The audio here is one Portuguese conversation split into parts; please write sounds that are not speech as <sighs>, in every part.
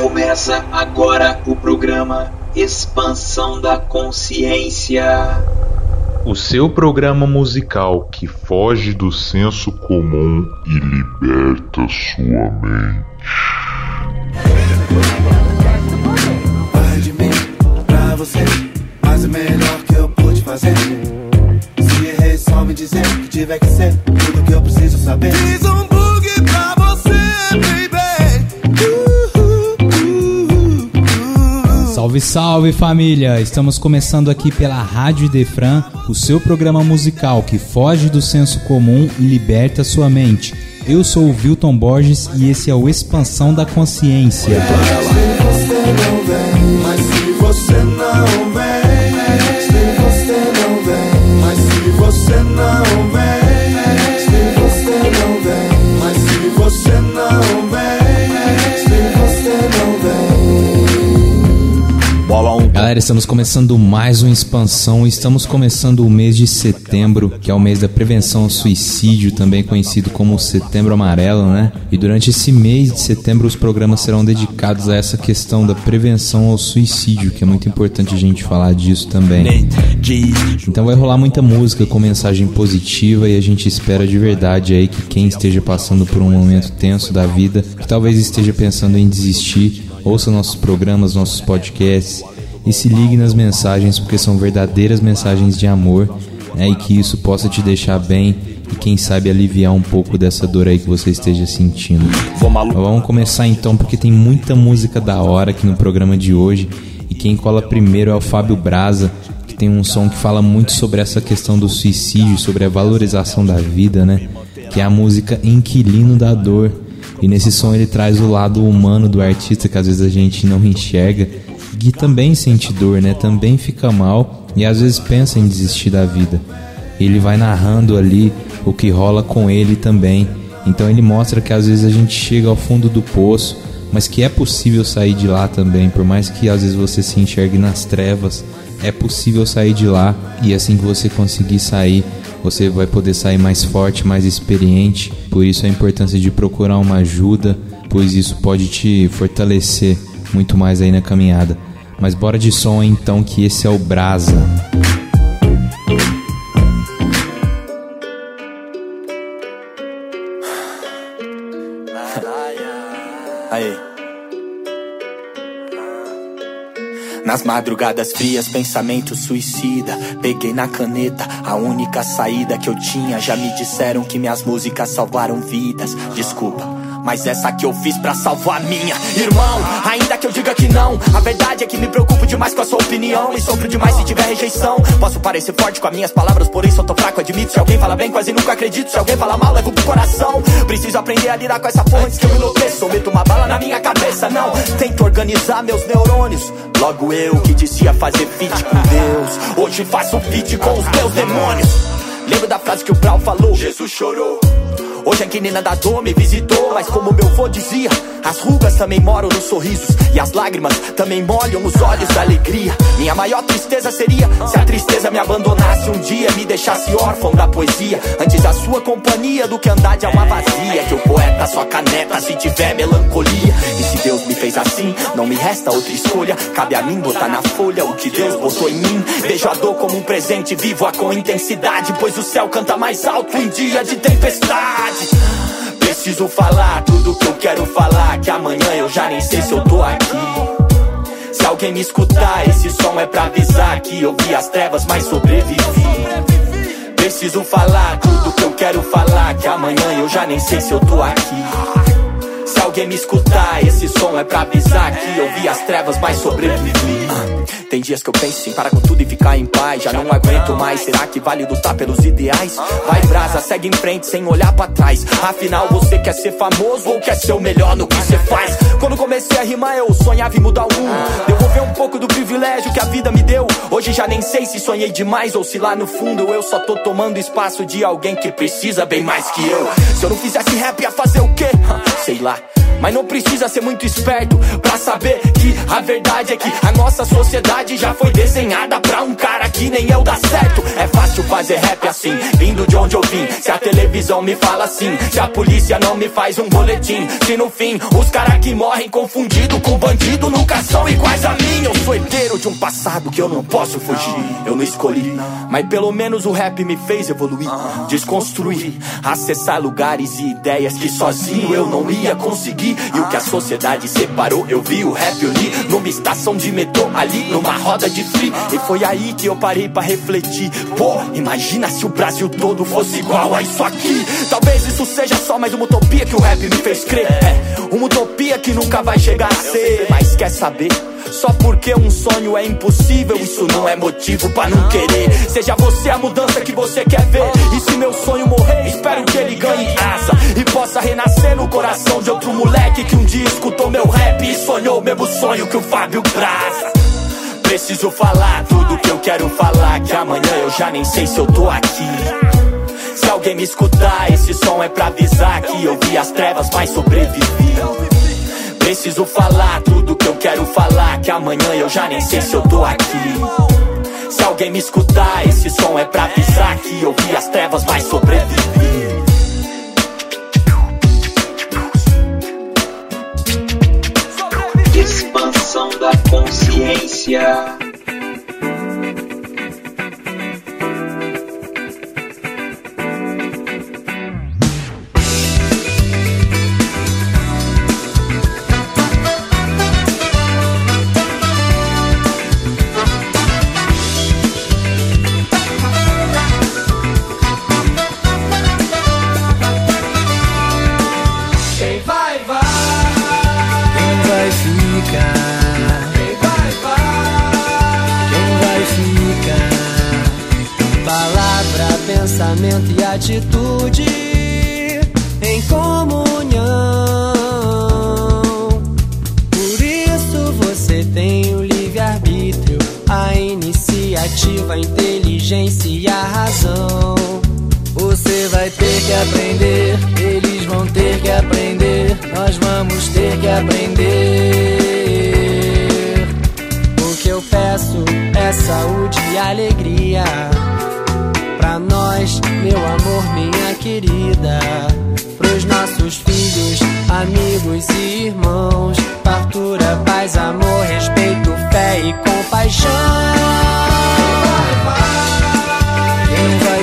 Começa agora o programa Expansão da Consciência. O seu programa musical que foge do senso comum e liberta sua mente. Vai de mim pra você, faz o melhor que eu pude fazer. Se errei, só me dizer que tiver que ser tudo que eu preciso saber. Fiz um Salve, salve família! Estamos começando aqui pela Rádio Defran, o seu programa musical que foge do senso comum e liberta sua mente. Eu sou o Wilton Borges e esse é o Expansão da Consciência. Galera, estamos começando mais uma expansão. Estamos começando o mês de setembro, que é o mês da prevenção ao suicídio, também conhecido como Setembro Amarelo, né? E durante esse mês de setembro, os programas serão dedicados a essa questão da prevenção ao suicídio, que é muito importante a gente falar disso também. Então vai rolar muita música com mensagem positiva e a gente espera de verdade aí que quem esteja passando por um momento tenso da vida, que talvez esteja pensando em desistir, ouça nossos programas, nossos podcasts e se ligue nas mensagens porque são verdadeiras mensagens de amor né, e que isso possa te deixar bem e quem sabe aliviar um pouco dessa dor aí que você esteja sentindo. Vamos começar então porque tem muita música da hora aqui no programa de hoje e quem cola primeiro é o Fábio Braza que tem um som que fala muito sobre essa questão do suicídio, sobre a valorização da vida, né? Que é a música Inquilino da Dor. E nesse som ele traz o lado humano do artista que às vezes a gente não enxerga, que também sente dor, né? Também fica mal e às vezes pensa em desistir da vida. Ele vai narrando ali o que rola com ele também. Então ele mostra que às vezes a gente chega ao fundo do poço, mas que é possível sair de lá também, por mais que às vezes você se enxergue nas trevas, é possível sair de lá e assim que você conseguir sair, você vai poder sair mais forte, mais experiente. Por isso a importância de procurar uma ajuda, pois isso pode te fortalecer muito mais aí na caminhada. Mas bora de som então que esse é o Brasa. <sighs> Aí. Nas madrugadas frias, pensamento suicida. Peguei na caneta a única saída que eu tinha. Já me disseram que minhas músicas salvaram vidas. Desculpa. Mas essa que eu fiz pra salvar minha. Irmão, ainda que eu diga que não A verdade é que me preocupo demais com a sua opinião E sofro demais se tiver rejeição. Posso parecer forte com as minhas palavras Porém só tô fraco, admito. Se alguém fala bem, quase nunca acredito. Se alguém fala mal, levo pro coração. Preciso aprender a lidar com essa porra antes que eu enlouqueça. Ou meto uma bala na minha cabeça, não. Tento organizar meus neurônios. Logo eu que dizia fazer feat com Deus. Hoje faço feat com os meus demônios. Lembro da frase que o Brau falou? Jesus chorou Hoje a inquilina da dor me visitou, mas como meu vô dizia, as rugas também moram nos sorrisos e as lágrimas também molham os olhos da alegria. Minha maior tristeza seria se a tristeza me abandonasse um dia, me deixasse órfão da poesia, antes da sua companhia do que andar de alma vazia. Que o poeta só caneta se tiver melancolia. E se Deus me fez assim, não me resta outra escolha. Cabe a mim botar na folha o que Deus botou em mim. Vejo a dor como um presente, vivo-a com intensidade, pois o céu canta mais alto em dia de tempestade. Preciso falar tudo que eu quero falar. Que amanhã eu já nem sei se eu tô aqui. Se alguém me escutar, esse som é pra avisar que eu vi as trevas, mas sobrevivi. Preciso falar tudo que eu quero falar. Que amanhã eu já nem sei se eu tô aqui. Se alguém me escutar, esse som é pra avisar que eu vi as trevas, mas sobrevivi. Tem dias que eu penso em parar com tudo e ficar em paz. Já não aguento mais, será que vale lutar pelos ideais? Vai brasa, segue em frente sem olhar pra trás. Afinal, você quer ser famoso ou quer ser o melhor no que você faz? Quando comecei a rimar, eu sonhava em mudar o mundo. Devolver um pouco do privilégio que a vida me deu. Hoje já nem sei se sonhei demais ou se lá no fundo eu só tô tomando espaço de alguém que precisa bem mais que eu. Se eu não fizesse rap, ia fazer o quê? Sei lá. Mas não precisa ser muito esperto pra saber que a verdade é que a nossa sociedade já foi desenhada pra um cara que nem eu dar certo. É fácil fazer rap assim, vindo de onde eu vim. Se a televisão me fala assim, se a polícia não me faz um boletim. Se no fim os caras que morrem confundido com bandido nunca são iguais a mim. Eu sou herdeiro de um passado que eu não posso fugir. Eu não escolhi, mas pelo menos o rap me fez evoluir, desconstruir, acessar lugares e ideias que sozinho eu não ia conseguir. E o que a sociedade separou, eu vi o rap unir numa estação de metrô ali, numa roda de free. E foi aí que eu parei para refletir. Pô, imagina se o Brasil todo fosse igual a isso aqui. Talvez isso seja só mais uma utopia que o rap me fez crer. É, uma utopia que nunca vai chegar a ser. Mas quer saber? Só porque um sonho é impossível, isso não é motivo para não querer. Seja você a mudança que você quer ver. E se meu sonho morrer, sonhou o mesmo sonho que o Fábio Braza. Preciso falar tudo que eu quero falar, que amanhã eu já nem sei se eu tô aqui. Se alguém me escutar, esse som é pra avisar que eu vi as trevas, mas sobrevivi. Preciso falar tudo que eu quero falar, que amanhã eu já nem sei se eu tô aqui. Se alguém me escutar, esse som é pra avisar que eu vi as trevas, mas sobrevivi. Consciência. Querida. Pros nossos filhos, amigos e irmãos. Fartura, paz, amor, respeito, fé e compaixão. Quem vai ficar?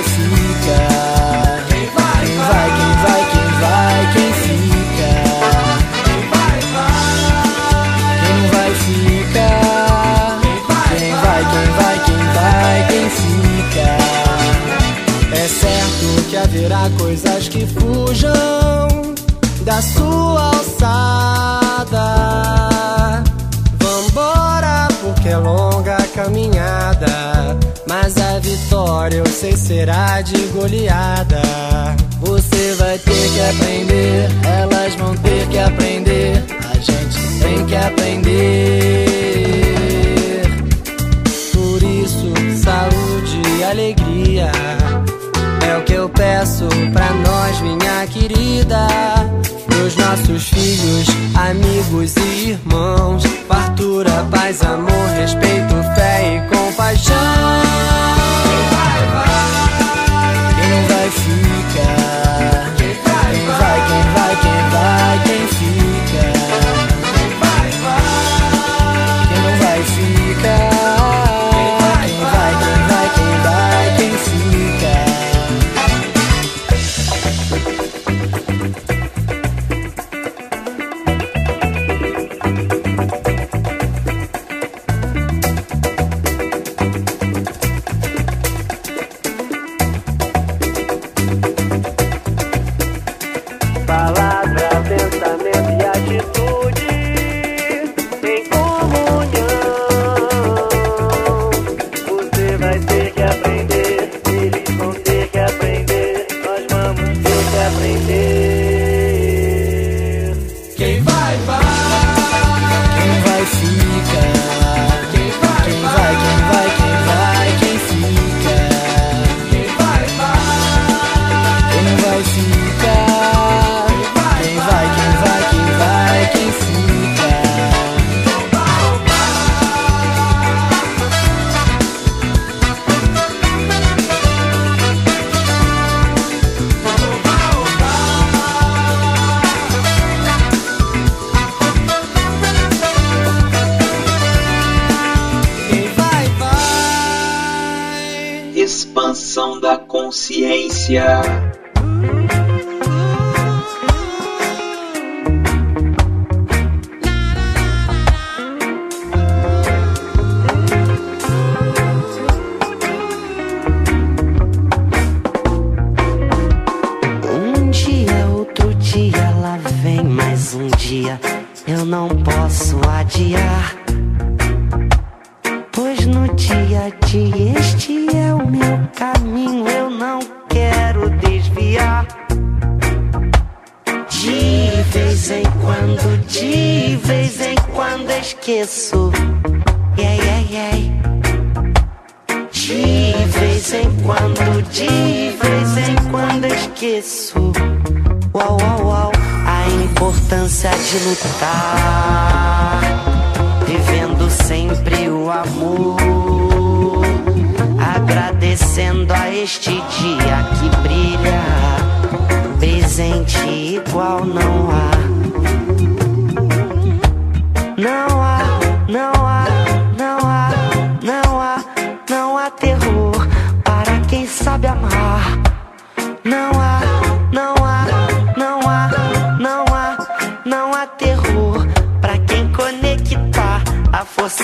Fujam da sua alçada. Vambora, porque é longa a caminhada. Mas a vitória eu sei será de goleada. Você vai ter que aprender, elas vão ter que aprender. A gente tem que aprender. Peço pra nós, minha querida. Pros nossos filhos, amigos e irmãos. Fartura, paz, amor, respeito, fé e compaixão.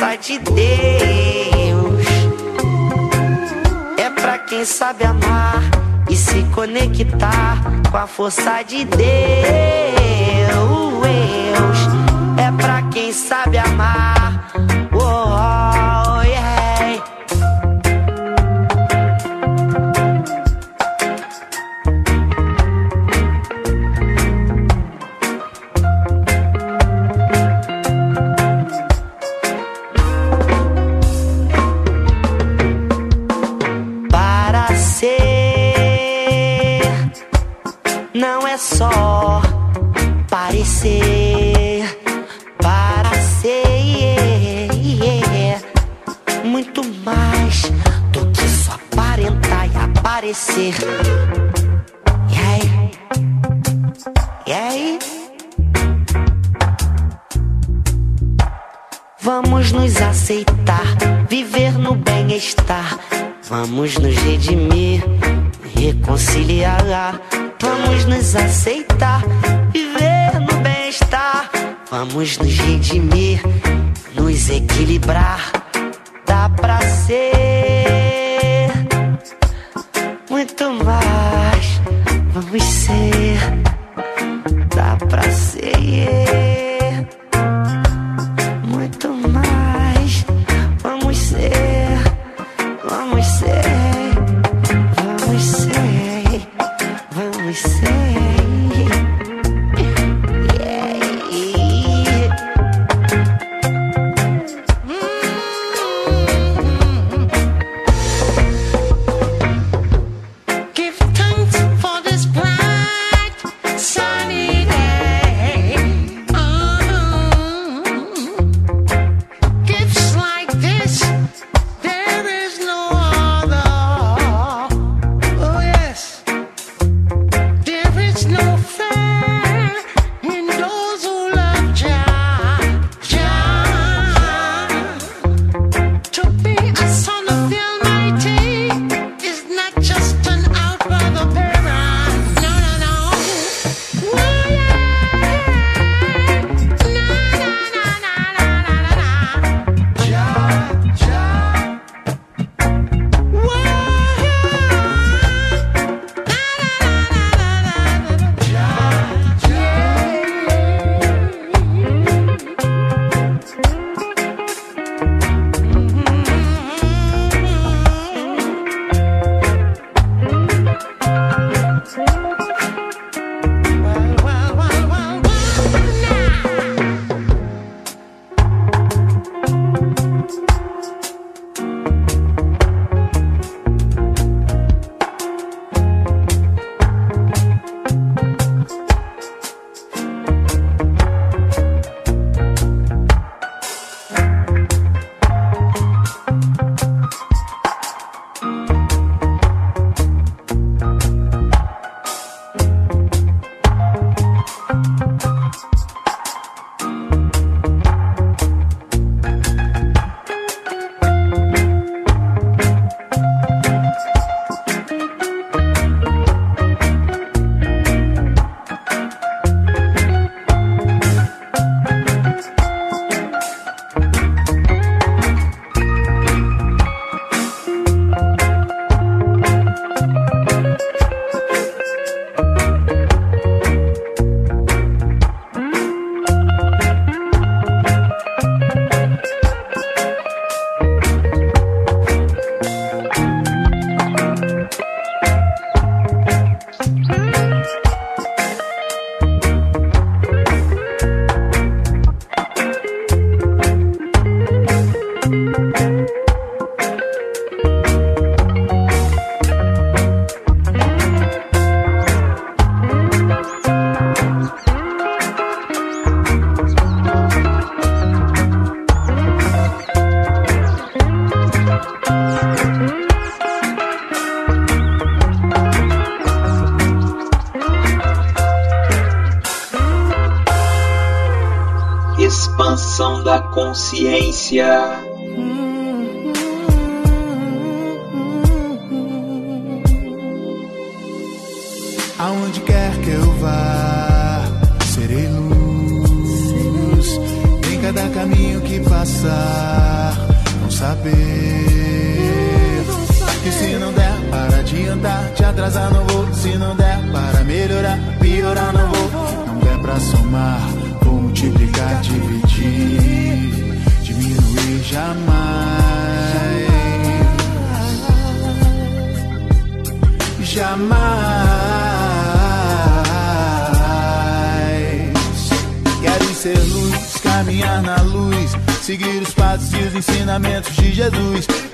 graça de Deus é pra quem sabe amar e se conectar com a força de Deus. É pra quem sabe amar E aí? E aí? Vamos nos aceitar, viver no bem-estar. Vamos nos redimir, reconciliar. Vamos nos aceitar, viver no bem-estar. Vamos nos redimir, nos equilibrar. Dá pra ser aguento mais. Vamos ser, dá pra ser. Yeah.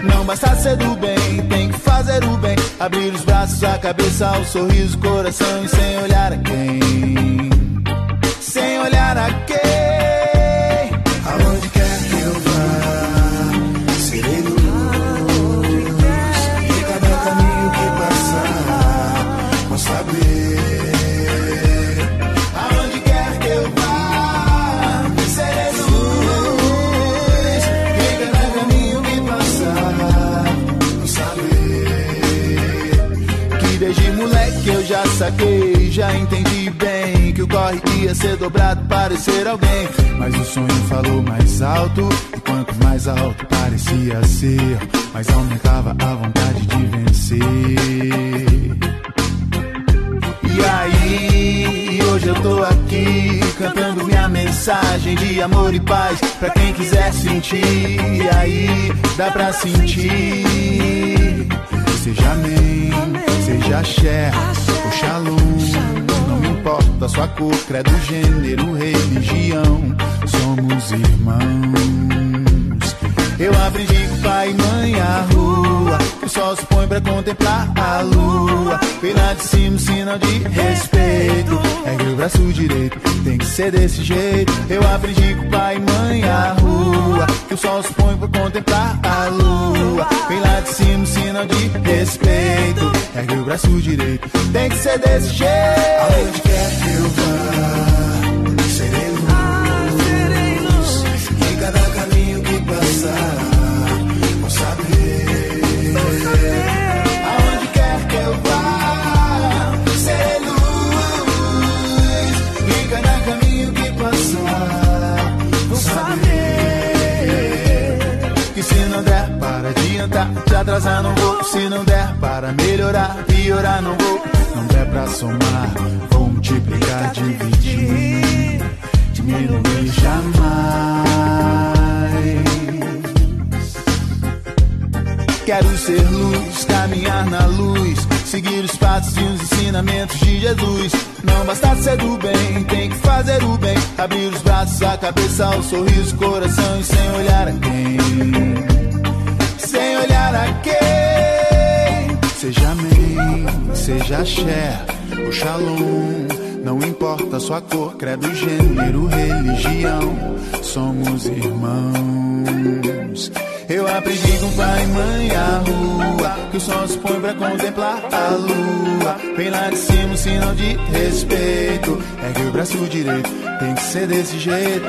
Não basta ser do bem, tem que fazer o bem. Abrir os braços, a cabeça, o sorriso, o coração e sem olhar a quem. Sem olhar a quem. Saquei, já entendi bem que o corre ia ser dobrado para ser alguém. Mas o sonho falou mais alto, e quanto mais alto parecia ser, mais aumentava a vontade de vencer. E aí, hoje eu tô aqui cantando minha mensagem de amor e paz pra quem quiser sentir. E aí, dá pra sentir. Seja amém, seja axé ou shalom. Não importa sua cor, credo, gênero, religião. Somos irmãos. Eu aprendi com pai e mãe a rua. Sol se põe pra contemplar a lua. Vem lá de cima, sinal de respeito. Ergue o braço direito, tem que ser desse jeito. Eu aprendi com pai e mãe a rua. Que o sol se põe pra contemplar a lua. Vem lá de cima, sinal de respeito. Ergue o braço direito, tem que ser desse jeito. Aonde quer que eu vá, para adiantar, te atrasar não vou. Se não der para melhorar, piorar não vou. Não der pra somar, vou multiplicar, dividir, diminuir jamais. Quero ser luz, caminhar na luz, seguir os passos e os ensinamentos de Jesus. Não basta ser do bem, tem que fazer o bem. Abrir os braços, a cabeça, o sorriso, o coração e sem olhar a quem. Sem olhar a quem. Seja amém, seja axé ou shalom. Não importa sua cor, credo, gênero, religião. Somos irmãos. Eu aprendi com pai e mãe a rua Que o sol se põe pra contemplar a lua Vem lá de cima, sinal de respeito Ergue o braço direito, tem que ser desse jeito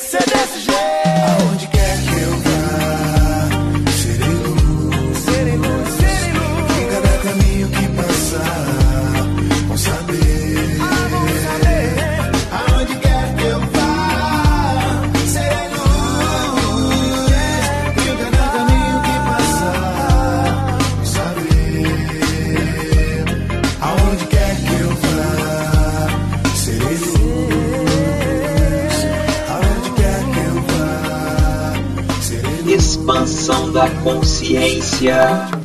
que ser desse jeito. Da consciência.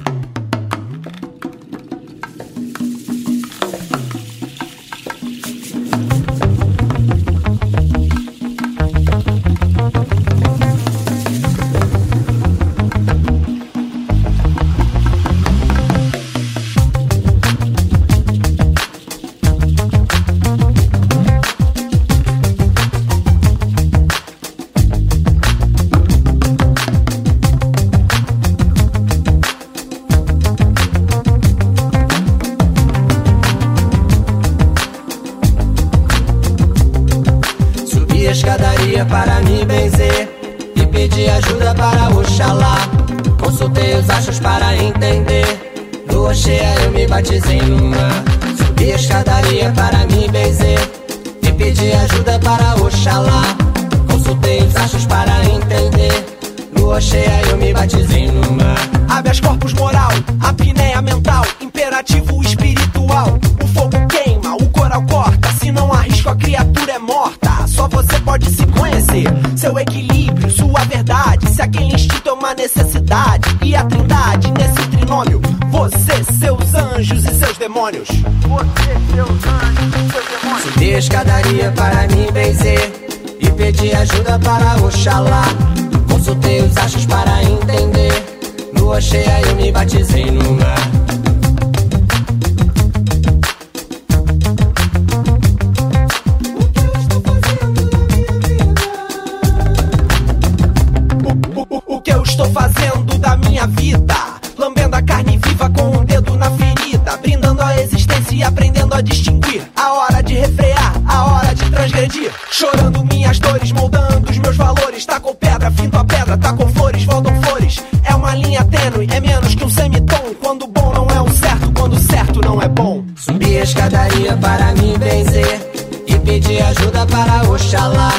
Não é bom. Subi a escadaria para me benzer e pedi ajuda para Oxalá.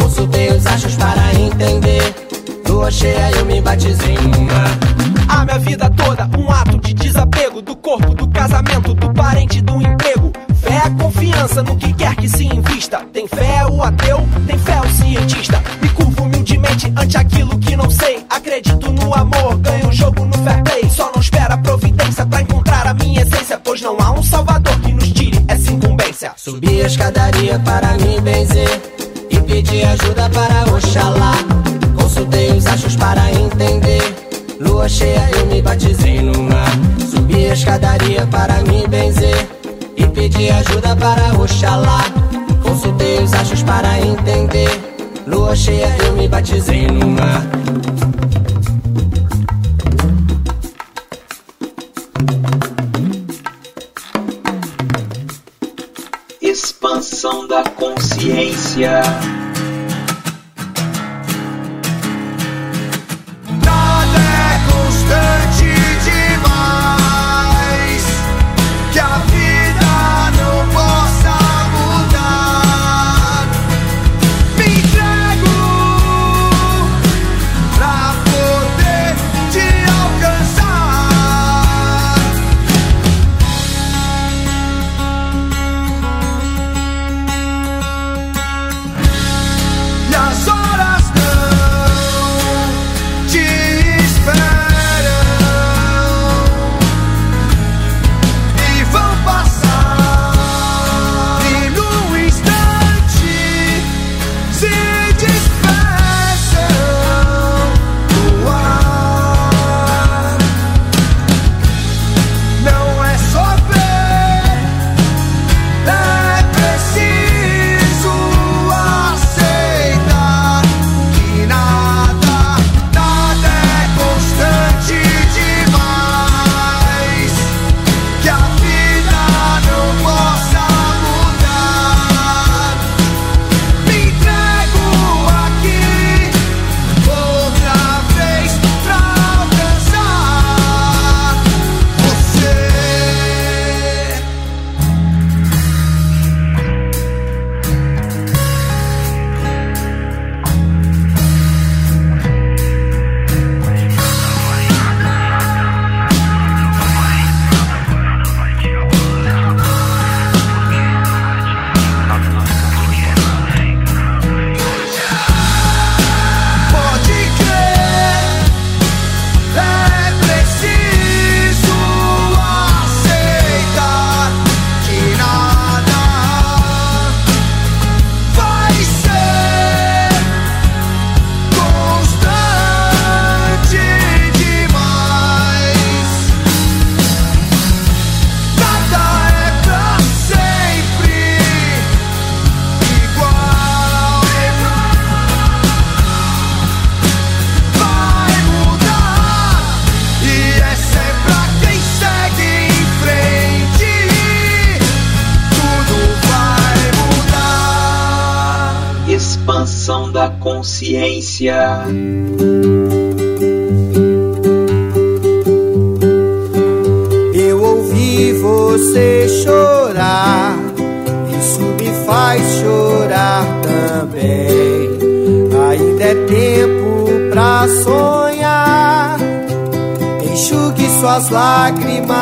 Consultei os achos para entender. Lua cheia, eu me batizei. A minha vida toda, um ato de desapego do corpo, do casamento, do parente, do emprego. Fé é confiança no que quer que se invista. Tem fé o ateu, tem fé o cientista. Me curvo humildemente ante aquilo que não sei. Acredito no amor, ganho o jogo no fair play. Só não espera providência pra encontrar Pois não há um salvador que nos tire essa incumbência. Subi a escadaria para me benzer e pedi ajuda para Oxalá. Consultei os achos para entender. Lua cheia, eu me batizei no mar. Subi a escadaria para me benzer e pedi ajuda para Oxalá. Consultei os achos para entender. Lua cheia, eu me batizei no mar. Consciência. Faz chorar também. Ainda é tempo pra sonhar, enxugue suas lágrimas.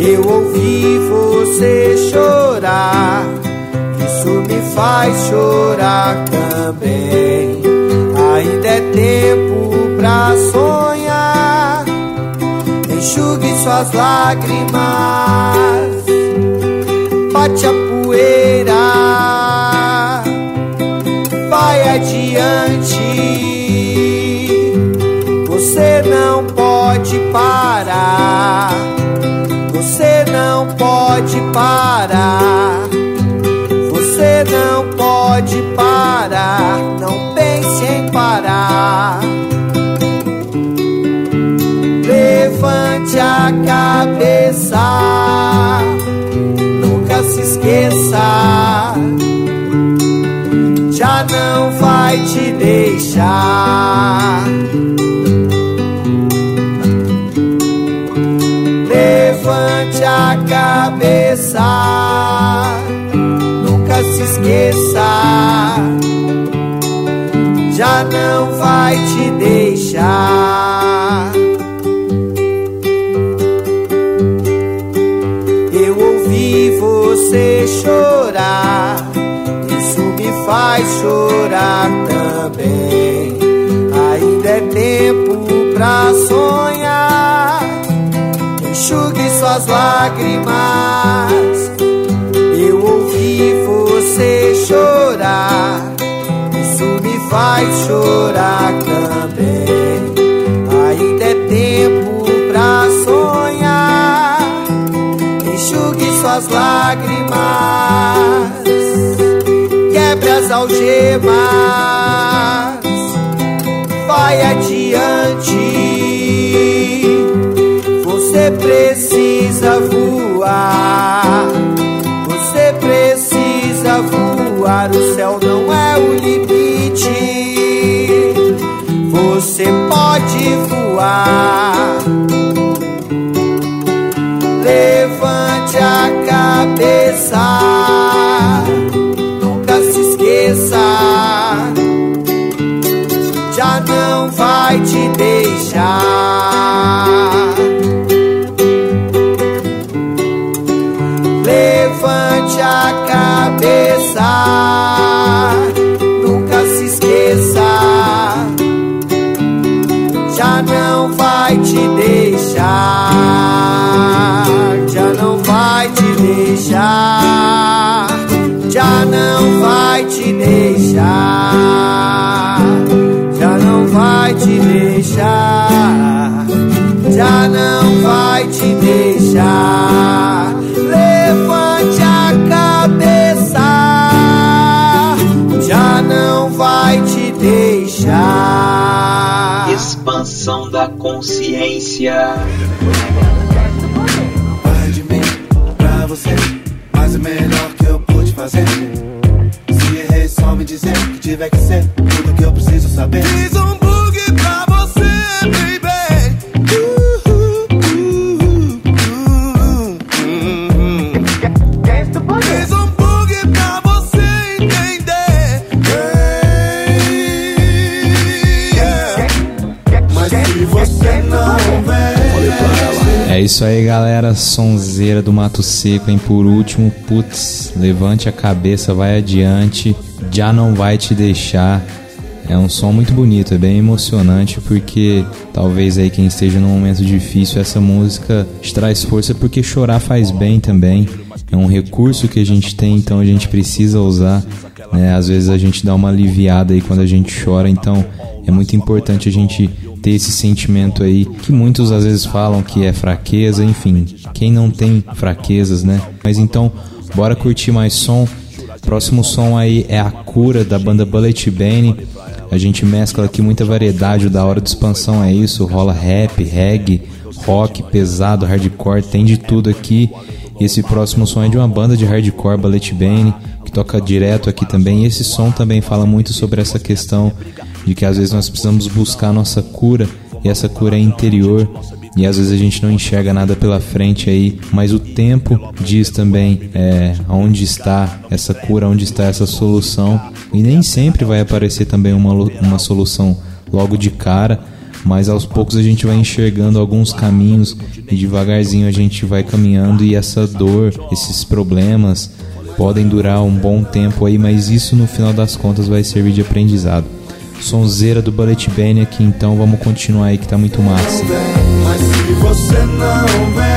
Eu ouvi você chorar, isso me faz chorar também. Ainda é tempo pra sonhar enxugue suas lágrimas, bate a não pode parar, você não pode parar, você não pode parar, não pense em parar. Levante a cabeça, nunca se esqueça, já não vai te deixar. Cabeça, nunca se esqueça, já não vai te deixar. Eu ouvi você chorar, isso me faz chorar também. Ainda é tempo pra sonhar, suas lágrimas. Eu ouvi você chorar, isso me faz chorar também. Ainda é tempo pra sonhar enxugue suas lágrimas, quebre as algemas, voar, você precisa voar. O céu não é o limite, você pode voar. Levante a cabeça, nunca se esqueça, já não vai te deixar. Já não vai te deixar, já não vai te deixar. Levante a cabeça, já não vai te deixar. Expansão da consciência. Saber. Fiz um bug pra você, baby. Fiz um bug pra você entender. Mas se você não vem. É isso aí, galera. Sonzeira do Mato Seco, hein? Por último, putz, levante a cabeça, vai adiante, já não vai te deixar. É um som muito bonito, é bem emocionante porque talvez aí quem esteja num momento difícil, essa música te traz força porque chorar faz bem também. É um recurso que a gente tem, então a gente precisa usar. Né? Às vezes a gente dá uma aliviada aí quando a gente chora, então é muito importante a gente ter esse sentimento aí que muitos às vezes falam que é fraqueza, enfim, quem não tem fraquezas, né? Mas então, bora curtir mais som. Próximo som aí é A Cura, da banda Bullet Bane. A gente mescla aqui muita variedade, o da hora de expansão é isso, rola rap, reggae, rock, pesado, hardcore, tem de tudo aqui. Esse próximo som é de uma banda de hardcore, Bullet Bane, que toca direto aqui também. E esse som também fala muito sobre essa questão de que às vezes nós precisamos buscar a nossa cura, e essa cura é interior, e às vezes a gente não enxerga nada pela frente aí, mas o tempo diz também é, onde está essa cura, onde está essa solução e nem sempre vai aparecer também uma, uma solução logo de cara, mas aos poucos a gente vai enxergando alguns caminhos e devagarzinho a gente vai caminhando e essa dor, esses problemas podem durar um bom tempo aí, mas isso no final das contas vai servir de aprendizado. Sonzeira do Bullet Band aqui, então vamos continuar aí que tá muito massa você não vem.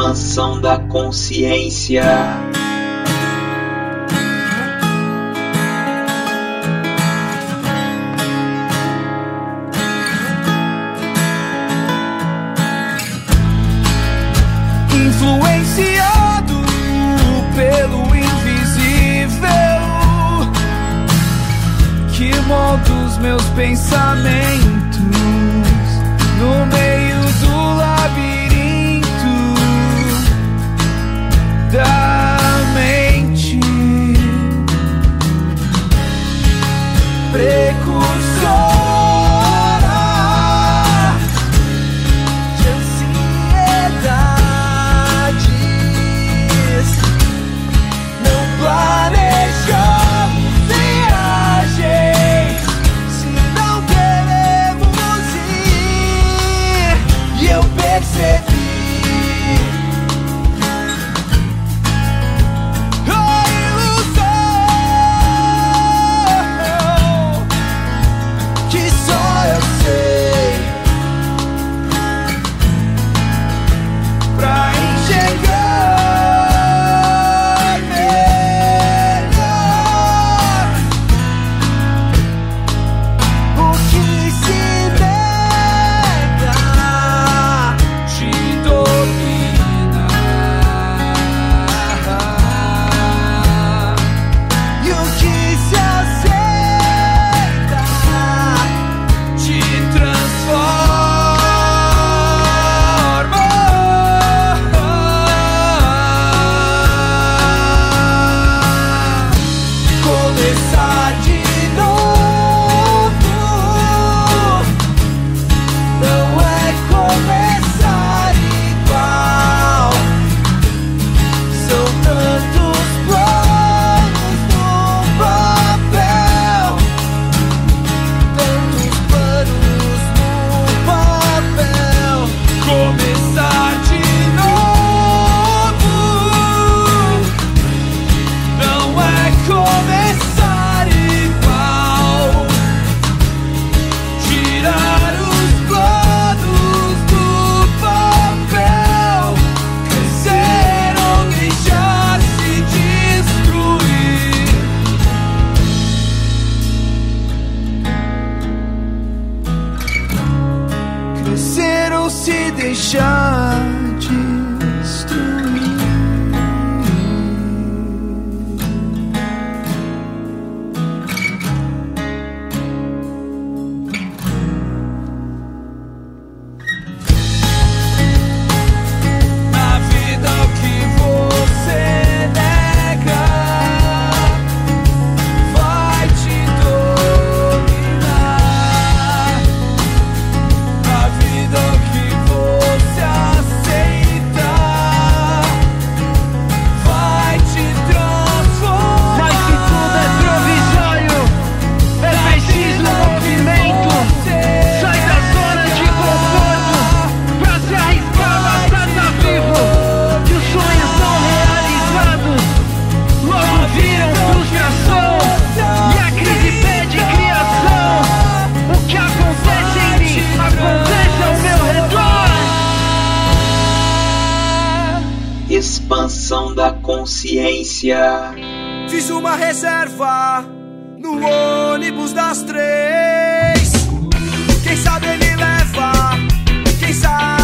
expansão da consciência. Influenciado pelo invisível que molda os meus pensamentos. expansão da consciência. Fiz uma reserva no ônibus das três. Quem sabe ele leva, quem sabe.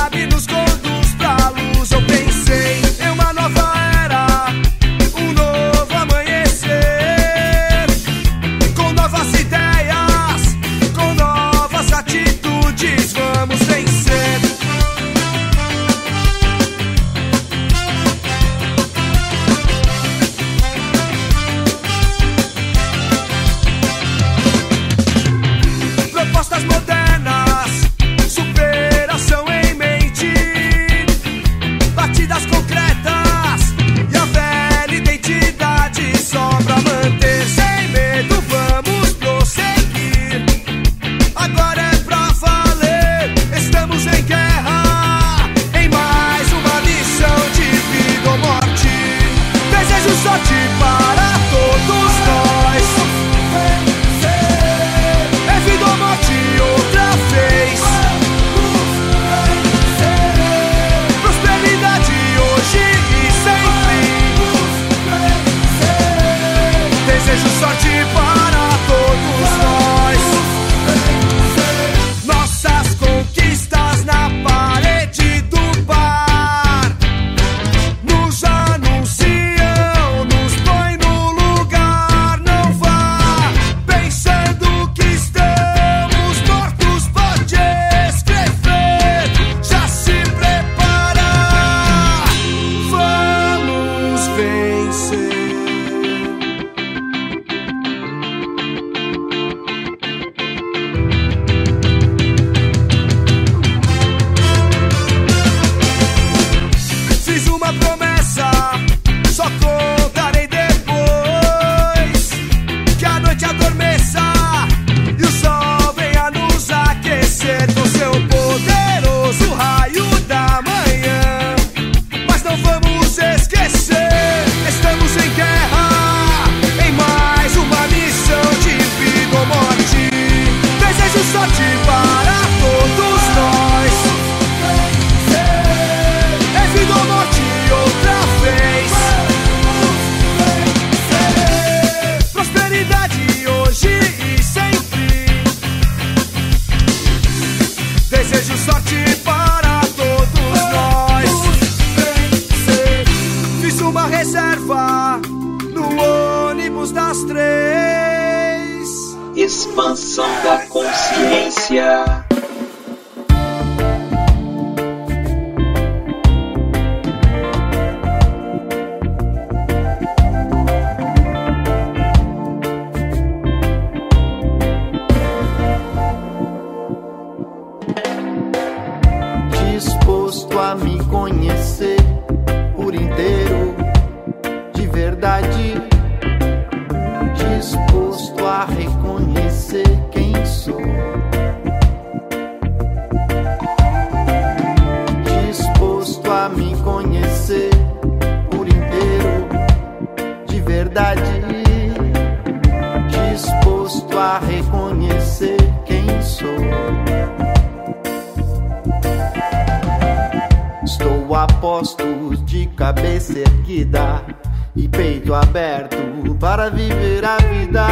para viver a vida.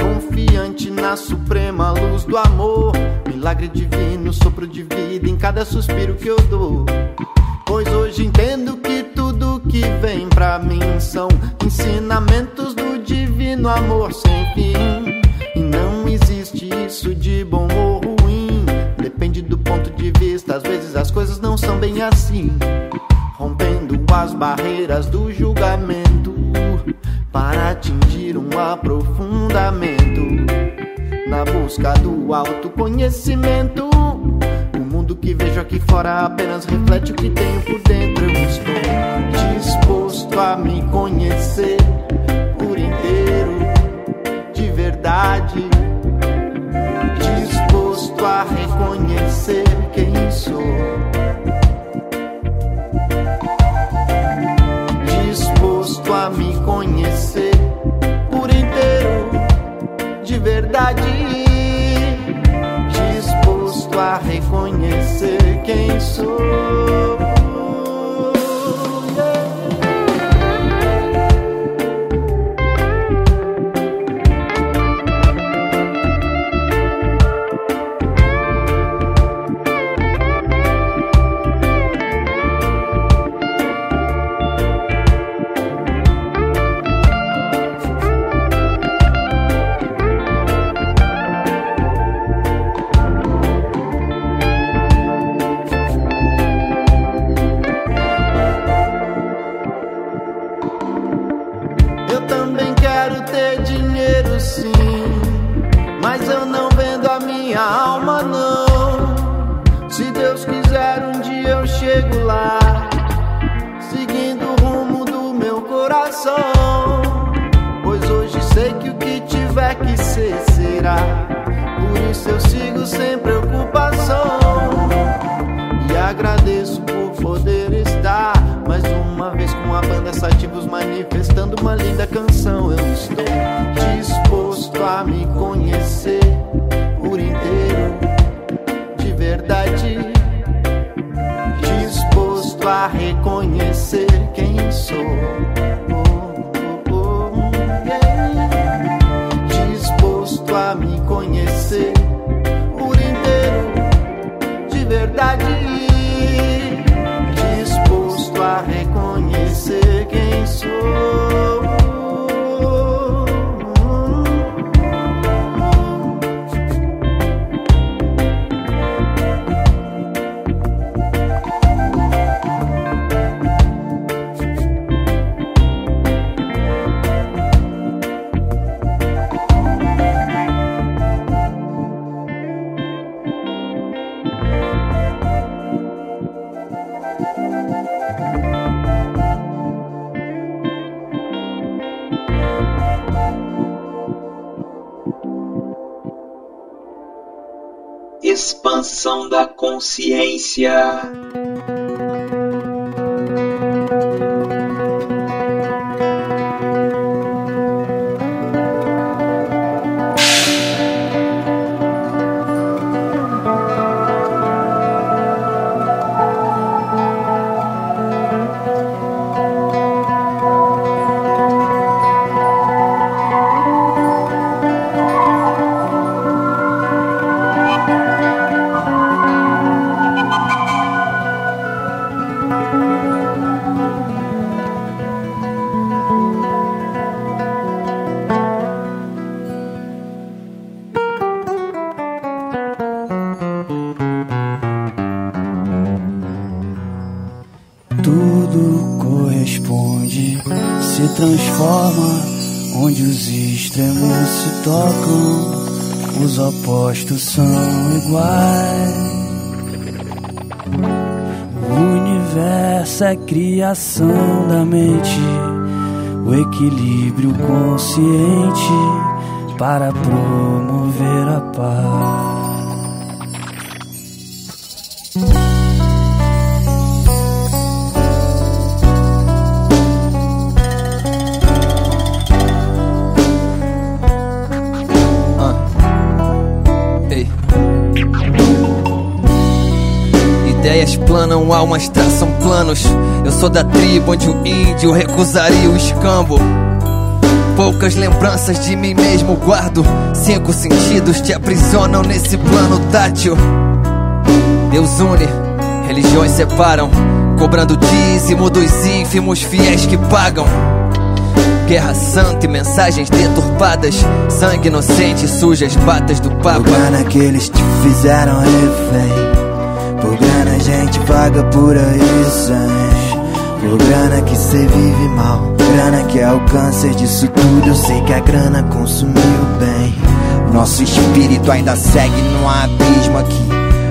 Confiante na suprema luz do amor, milagre divino, sopro de vida em cada suspiro que eu dou. Pois hoje entendo que tudo que vem pra mim são ensinamentos do divino amor sem fim. E não existe isso de bom ou ruim, depende do ponto de vista, às vezes as coisas não são bem assim. Rompendo as barreiras do julgamento para atingir um aprofundamento na busca do autoconhecimento. O mundo que vejo aqui fora apenas reflete o que tenho por dentro. Eu estou disposto a me conhecer por inteiro, de verdade. Disposto a reconhecer quem sou. Conhecer por inteiro, de verdade. Disposto a reconhecer quem sou. Lá, seguindo o rumo do meu coração. Pois hoje sei que o que tiver que ser será. Por isso eu sigo sem preocupação. E agradeço por poder estar mais uma vez com a banda Sativos manifestando uma linda canção. Eu estou disposto a me conhecer quem consciência. Os opostos são iguais. O universo é criação da mente, o equilíbrio consciente para promover a paz. Ideias planam, almas traçam planos. Eu sou da tribo onde o índio recusaria o escambo. Poucas lembranças de mim mesmo guardo. Cinco sentidos te aprisionam nesse plano tátil. Deus une, religiões separam, cobrando dízimo dos ínfimos fiéis que pagam. Guerra santa e mensagens deturpadas, sangue inocente suja as batas do Papa. grana que eles te fizeram refém gente paga por aí sem Por grana que cê vive mal Grana que é o câncer disso tudo Eu sei que a grana consumiu bem Nosso espírito ainda segue num abismo aqui,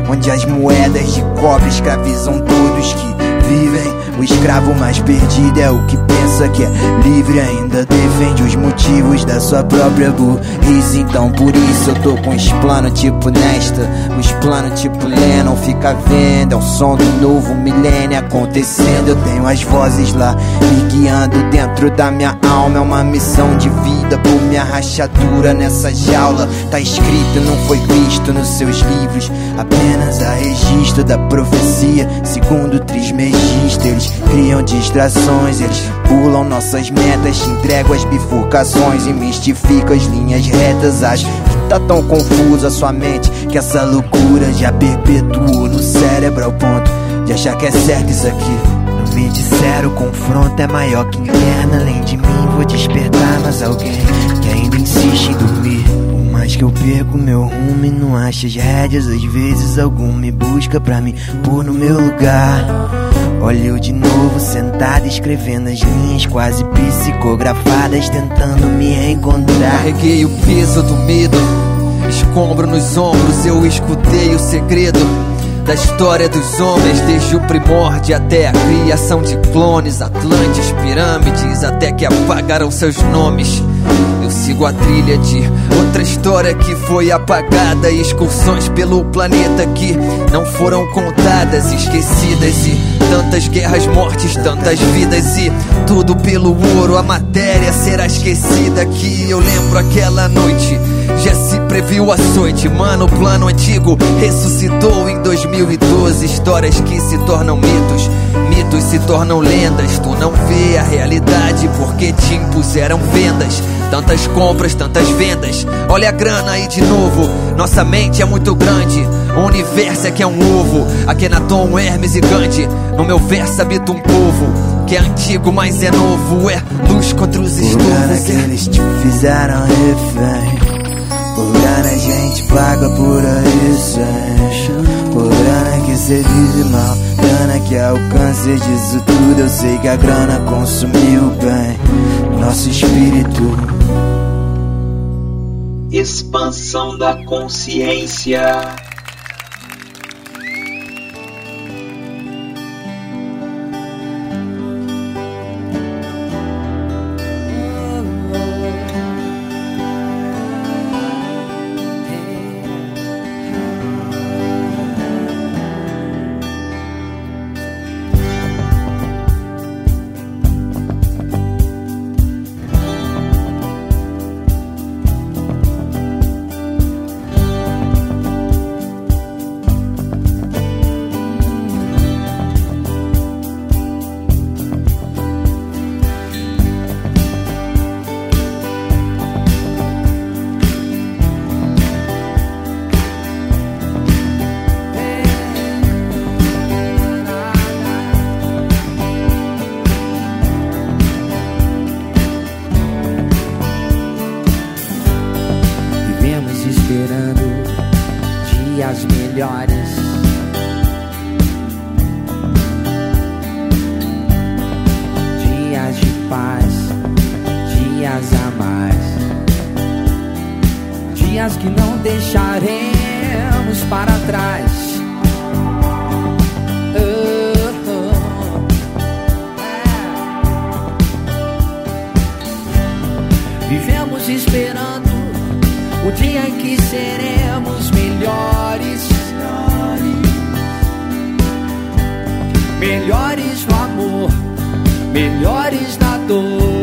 onde as moedas de cobre escravizam todos que vivem. O escravo mais perdido é o que pensa que é livre Ainda defende os motivos da sua própria burrice. Então por isso eu tô com os planos tipo Nesta, os planos tipo Lennon fica vendo. É o som do novo milênio acontecendo. Eu tenho as vozes lá me guiando dentro da minha alma. É uma missão de vida por minha rachadura nessa jaula. Tá escrito, não foi visto nos seus livros. Apenas a registro da profecia Segundo o Trismegista. Eles criam distrações, eles pulam nossas metas Te entrego as bifurcações e mistifico as linhas retas. Acho que tá tão confusa a sua mente Que essa loucura já perpetuou no cérebro Ao ponto de achar que é certo isso aqui. Não me disseram, o confronto é maior que inferno. Além de mim vou despertar mais alguém Que ainda insiste em dormir. Por mais que eu perco meu rumo e não acho as rédeas Às vezes algum me busca pra me pôr no meu lugar Olha eu de novo sentado escrevendo as linhas quase psicografadas Tentando me encontrar Carreguei o peso do medo, escombro nos ombros, eu escutei o segredo da história dos homens, desde o primórdio até a criação de clones, Atlantes, pirâmides, até que apagaram seus nomes. Eu sigo a trilha de outra história que foi apagada, excursões pelo planeta que não foram contadas, esquecidas e tantas guerras, mortes, tantas vidas e tudo pelo ouro, a matéria será esquecida que eu lembro aquela noite. Já se previu açoite, mano, o plano antigo ressuscitou em 2012. Histórias que se tornam mitos, mitos se tornam lendas. Tu não vê a realidade porque te impuseram vendas. Tantas compras, tantas vendas. Olha a grana aí de novo. Nossa mente é muito grande. O universo é que é um ovo. Akhenaton, Hermes e Gandhi. No meu verso habita um povo que é antigo, mas é novo. É luz contra os estufos. que É eles te fizeram refém grana a gente paga por sem Por grana que cê vive mal Grana que é câncer disso tudo Eu sei que a grana consumiu bem Nosso espírito Expansão da consciência. O dia em que seremos melhores. Melhores no amor, melhores na dor.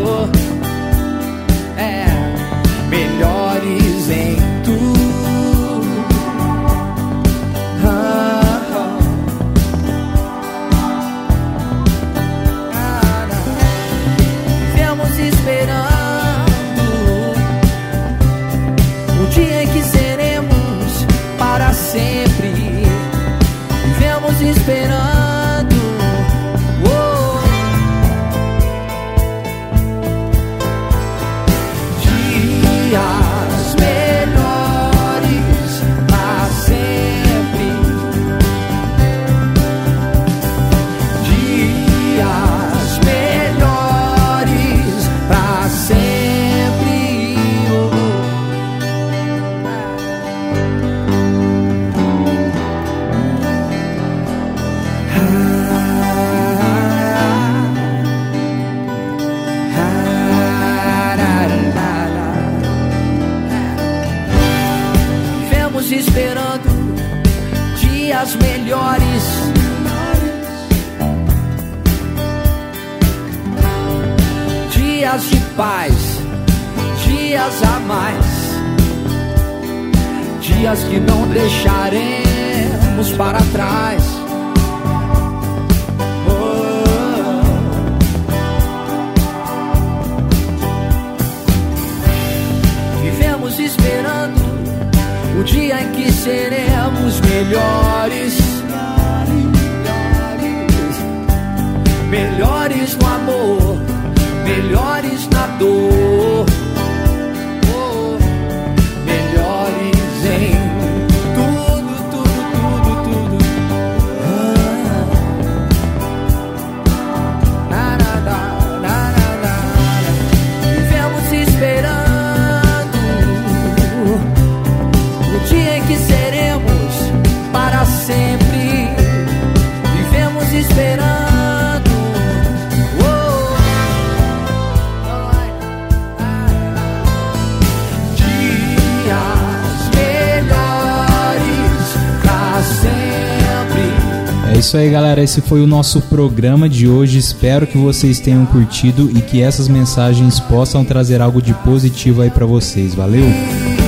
Dor. Isso aí, galera. Esse foi o nosso programa de hoje. Espero que vocês tenham curtido e que essas mensagens possam trazer algo de positivo aí pra vocês. Valeu?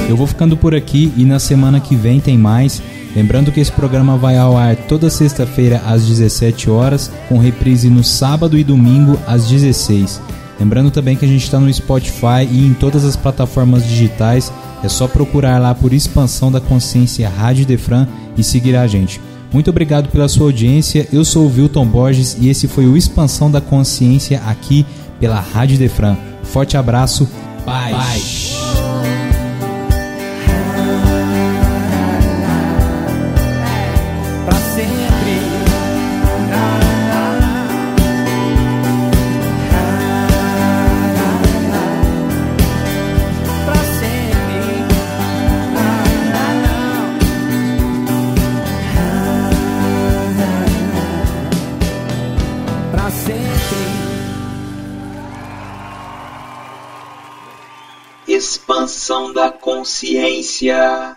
Eu vou ficando por aqui e na semana que vem tem mais. Lembrando que esse programa vai ao ar toda sexta-feira às 17 horas, com reprise no sábado e domingo às 16. Lembrando também que a gente está no Spotify e em todas as plataformas digitais. É só procurar lá por Expansão da Consciência Rádio Defran e seguir a gente. Muito obrigado pela sua audiência. Eu sou o Wilton Borges e esse foi o Expansão da Consciência aqui pela Rádio Defran. Forte abraço. Paz. Pra Expansão da consciência.